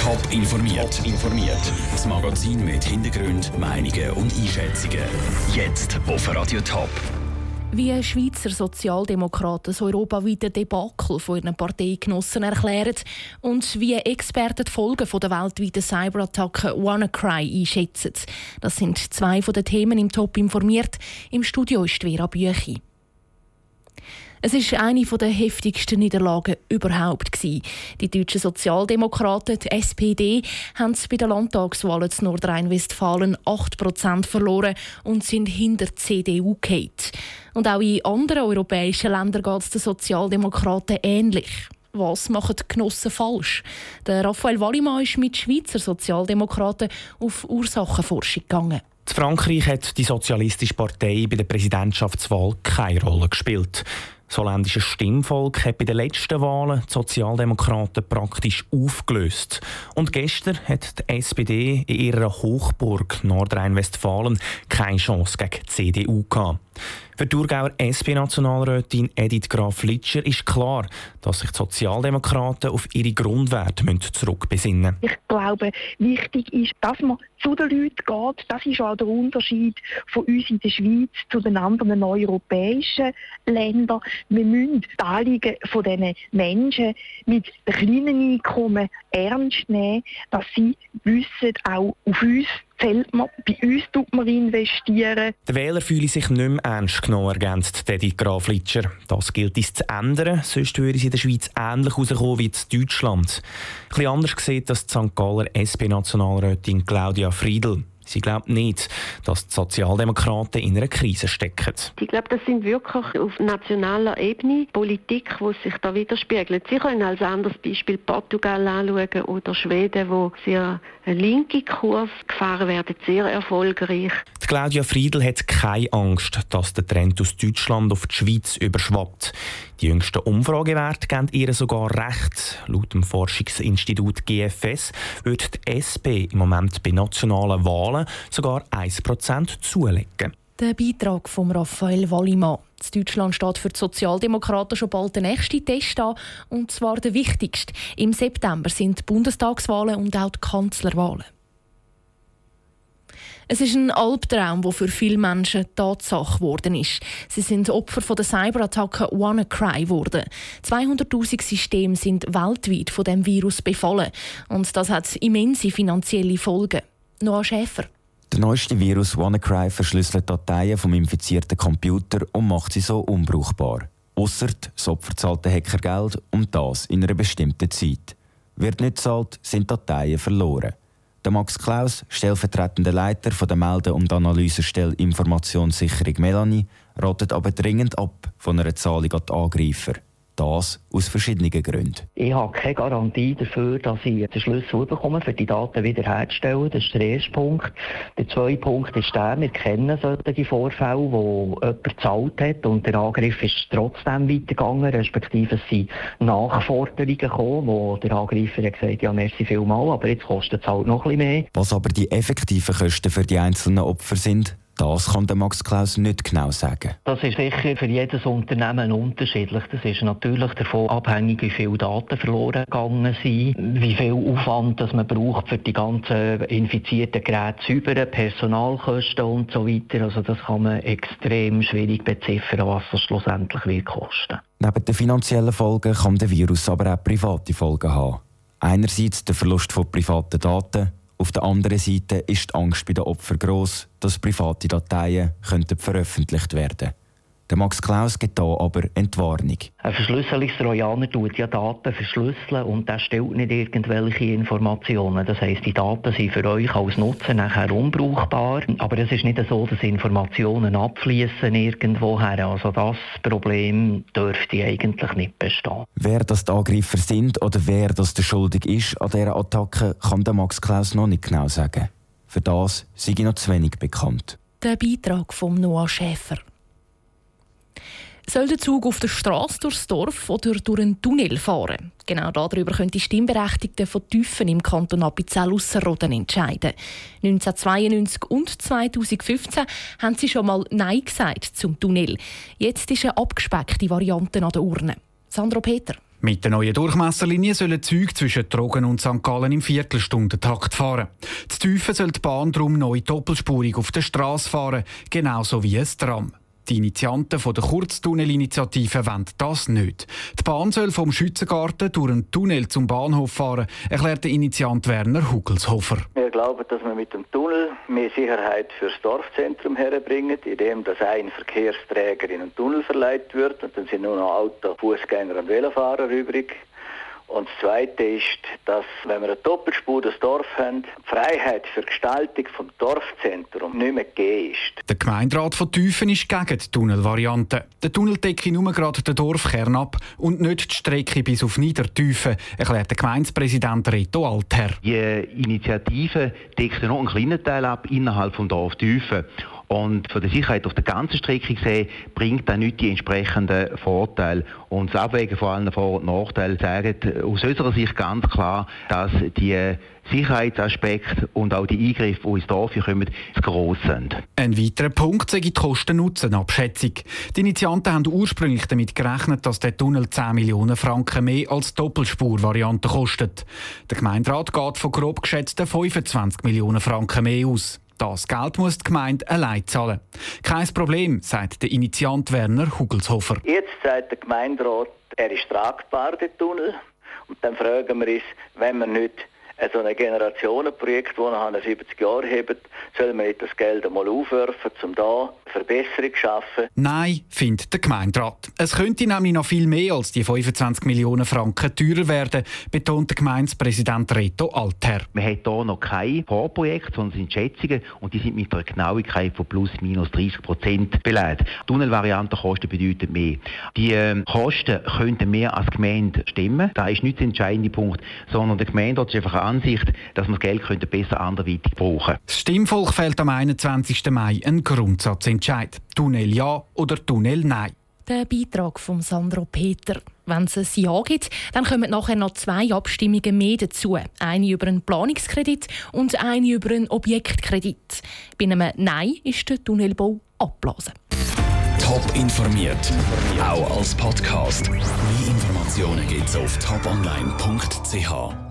Top informiert. informiert. Das Magazin mit Hintergrund, Meinungen und Einschätzungen. Jetzt auf Radio Top. Wie Schweizer Sozialdemokraten das europaweite Debakel von ihren Parteigenossen erklären und wie Experten die Folgen der weltweiten Cyberattacke WannaCry einschätzen. Das sind zwei von den Themen im Top informiert. Im Studio ist Vera Büchi. Es ist eine der heftigsten Niederlagen überhaupt. Die deutschen Sozialdemokraten, die SPD, haben bei den Landtagswahlen in Nordrhein-Westfalen 8% verloren und sind hinter der CDU gefallen. Und auch in anderen europäischen Ländern geht es den Sozialdemokraten ähnlich. Was machen die Genossen falsch? Der Raphael Wallimann ist mit Schweizer Sozialdemokraten auf Ursachenforschung gegangen. In Frankreich hat die Sozialistische Partei bei der Präsidentschaftswahl keine Rolle gespielt. Das holländische Stimmvolk hat bei den letzten Wahlen die Sozialdemokraten praktisch aufgelöst. Und gestern hat die SPD in ihrer Hochburg Nordrhein-Westfalen keine Chance gegen die CDU gehabt. Für die Thurgauer SP-Nationalrätin Edith Graf-Litscher ist klar, dass sich die Sozialdemokraten auf ihre Grundwerte zurückbesinnen müssen. Ich glaube, wichtig ist, dass man zu den Leuten geht. Das ist auch der Unterschied von uns in der Schweiz zu den anderen europäischen Ländern. Wir müssen die Anliegen von diesen Menschen mit kleinen Einkommen ernst nehmen, dass sie wissen, auch auf uns zählt man, bei uns tut man investieren. Der Wähler fühle sich nicht mehr ernst genommen, ergänzt Edith Graflitscher. Das gilt es zu ändern, sonst würde sie in der Schweiz ähnlich rauskommen wie in Deutschland. Ein bisschen anders sieht das die St. Galler SP-Nationalrätin Claudia Friedl. Sie glaubt nicht, dass die Sozialdemokraten in einer Krise stecken. Ich glaube, das sind wirklich auf nationaler Ebene Politik, die sich da widerspiegelt. Sie können als anderes Beispiel Portugal anschauen oder Schweden, wo sehr linke Kurs gefahren werden, sehr erfolgreich. Claudia Friedl hat keine Angst, dass der Trend aus Deutschland auf die Schweiz überschwappt. Die jüngsten Umfragewerte geben ihr sogar recht. Laut dem Forschungsinstitut GFS wird die SP im Moment bei nationalen Wahlen sogar 1% zulegen. Der Beitrag von Raphael Wallimann. In Deutschland steht für die Sozialdemokraten schon bald der nächste Test an, und zwar der wichtigste. Im September sind die Bundestagswahlen und auch die Kanzlerwahlen. Es ist ein Albtraum, der für viele Menschen Tatsache geworden ist. Sie sind Opfer von der Cyberattacke WannaCry geworden. 200.000 Systeme sind weltweit von dem Virus befallen. Und das hat immense finanzielle Folgen. Noah Schäfer. Der neueste Virus WannaCry verschlüsselt Dateien vom infizierten Computer und macht sie so unbrauchbar. Ausser das Opfer zahlt der Hacker Geld und das in einer bestimmten Zeit. Wird nicht zahlt, sind Dateien verloren. Der Max Klaus, stellvertretender Leiter der Melde- und Analysestelle Informationssicherung Melanie, ratet aber dringend ab von einer Zahlung an die Angreifer. Das aus verschiedenen Gründen. Ich habe keine Garantie dafür, dass ich den Schlüssel bekomme, für die Daten wiederherzustellen. Das ist der erste Punkt. Der zweite Punkt ist der, wir kennen solche Vorfälle, wo jemand gezahlt hat und der Angriff ist trotzdem weitergegangen, respektive es sind Nachforderungen gekommen, wo der Angreifer hat gesagt ja, merci vielmal, aber jetzt kostet es halt noch ein bisschen mehr. Was aber die effektiven Kosten für die einzelnen Opfer sind, das kann der Max Klaus nicht genau sagen. Das ist sicher für jedes Unternehmen unterschiedlich. Das ist natürlich davon abhängig, wie viele Daten verloren gegangen sind, wie viel Aufwand das man braucht für die ganzen infizierten Geräte zu säubern, Personalkosten und so weiter. Also das kann man extrem schwierig beziffern, was das schlussendlich wird kosten. Neben den finanziellen Folgen kann der Virus aber auch private Folgen haben. Einerseits der Verlust von privaten Daten auf der anderen Seite ist die Angst bei den Opfern gross, dass private Dateien könnten veröffentlicht werden könnten. Der Max Klaus gibt hier aber Entwarnung. Ein Verschlüsselungstrojaner tut ja Daten verschlüsseln und der stellt nicht irgendwelche Informationen. Das heisst, die Daten sind für euch als Nutzer nachher unbrauchbar. Aber es ist nicht so, dass Informationen abfließen irgendwoher. Also das Problem dürfte eigentlich nicht bestehen. Wer das die Angreifer sind oder wer das der schuldig ist an dieser Attacke, kann der Max Klaus noch nicht genau sagen. Für das sei noch zu wenig bekannt. Der Beitrag von Noah Schäfer. Soll der Zug auf der Straße durchs Dorf oder durch einen Tunnel fahren? Genau darüber können die Stimmberechtigten von Tüffen im Kanton Appenzell-Ausserrhoden entscheiden. 1992 und 2015 haben sie schon mal Nein gesagt zum Tunnel. Jetzt ist eine abgespeckte Variante an der Urne. Sandro Peter. Mit der neuen Durchmesserlinie sollen Züge zwischen Trogen und St. Gallen im Viertelstundentakt fahren. Die Tiefe soll die Bahn darum neu doppelspurig auf der Straße fahren, genauso wie ein Tram. Die Initianten der Kurztunnelinitiative wollen das nicht. Die Bahn soll vom Schützengarten durch einen Tunnel zum Bahnhof fahren, erklärt der Initiant Werner Hugelshofer. Wir glauben, dass wir mit dem Tunnel mehr Sicherheit fürs Dorfzentrum herbringen, indem dass ein Verkehrsträger in einen Tunnel verleiht wird und dann sind nur noch Auto, Fußgänger und Velofahrer übrig. Und das Zweite ist, dass, wenn wir eine Doppelspur das Dorf haben, die Freiheit für die Gestaltung vom Dorfzentrum nicht mehr gegeben ist. Der Gemeinderat von Tüfen ist gegen die Tunnelvariante. Der Tunnel decke nur gerade den Dorfkern ab und nicht die Strecke bis auf Niedertüfen, erklärt der Gemeindepräsident Reto Altherr. Die Initiative deckt nur einen kleinen Teil ab innerhalb des Dorf Tüfen. Und von der Sicherheit auf der ganzen Strecke gesehen, bringt das nicht die entsprechenden Vorteile. Und das Abwägen von allen Vor- und Nachteilen zeigt aus unserer Sicht ganz klar, dass die Sicherheitsaspekte und auch die Eingriffe, die ins Dorf kommen, zu gross sind. Ein weiterer Punkt sei die Kosten-Nutzen-Abschätzung. Die Initianten haben ursprünglich damit gerechnet, dass der Tunnel 10 Millionen Franken mehr als Doppelspurvariante kostet. Der Gemeinderat geht von grob geschätzten 25 Millionen Franken mehr aus. Das Geld muss die Gemeinde allein zahlen. Kein Problem, sagt der Initiant Werner Hugelshofer. Jetzt sagt der Gemeinderat, er ist tragbar, der Tunnel. Und dann fragen wir uns, wenn wir nicht so ein Generationenprojekt, das nach 70 Jahren hebt, soll man nicht das Geld einmal aufwerfen, um da Verbesserung zu schaffen? Nein, findet der Gemeinderat. Es könnte nämlich noch viel mehr als die 25 Millionen Franken teurer werden, betont der Gemeindepräsident Reto Altherr. Man hat hier noch kein Vorprojekt, sondern sind Schätzungen und die sind mit einer Genauigkeit von plus minus 30 Prozent belegt. Tunnelvariantenkosten bedeuten mehr. Die ähm, Kosten könnten mehr als Gemeinde stimmen. Da ist nicht der entscheidende Punkt, sondern der Gemeinderat ist einfach Ansicht, dass man das Geld könnte besser anderweitig brauchen könnte. Das Stimmvolk fällt am 21. Mai einen Grundsatzentscheid. Tunnel ja oder Tunnel nein. Der Beitrag von Sandro Peter. Wenn es ein Ja gibt, dann kommen nachher noch zwei Abstimmungen mehr dazu. Eine über einen Planungskredit und eine über einen Objektkredit. Bei einem Nein ist der Tunnelbau abblasen. Top informiert, auch als Podcast. Mehr Informationen gibt es auf toponline.ch.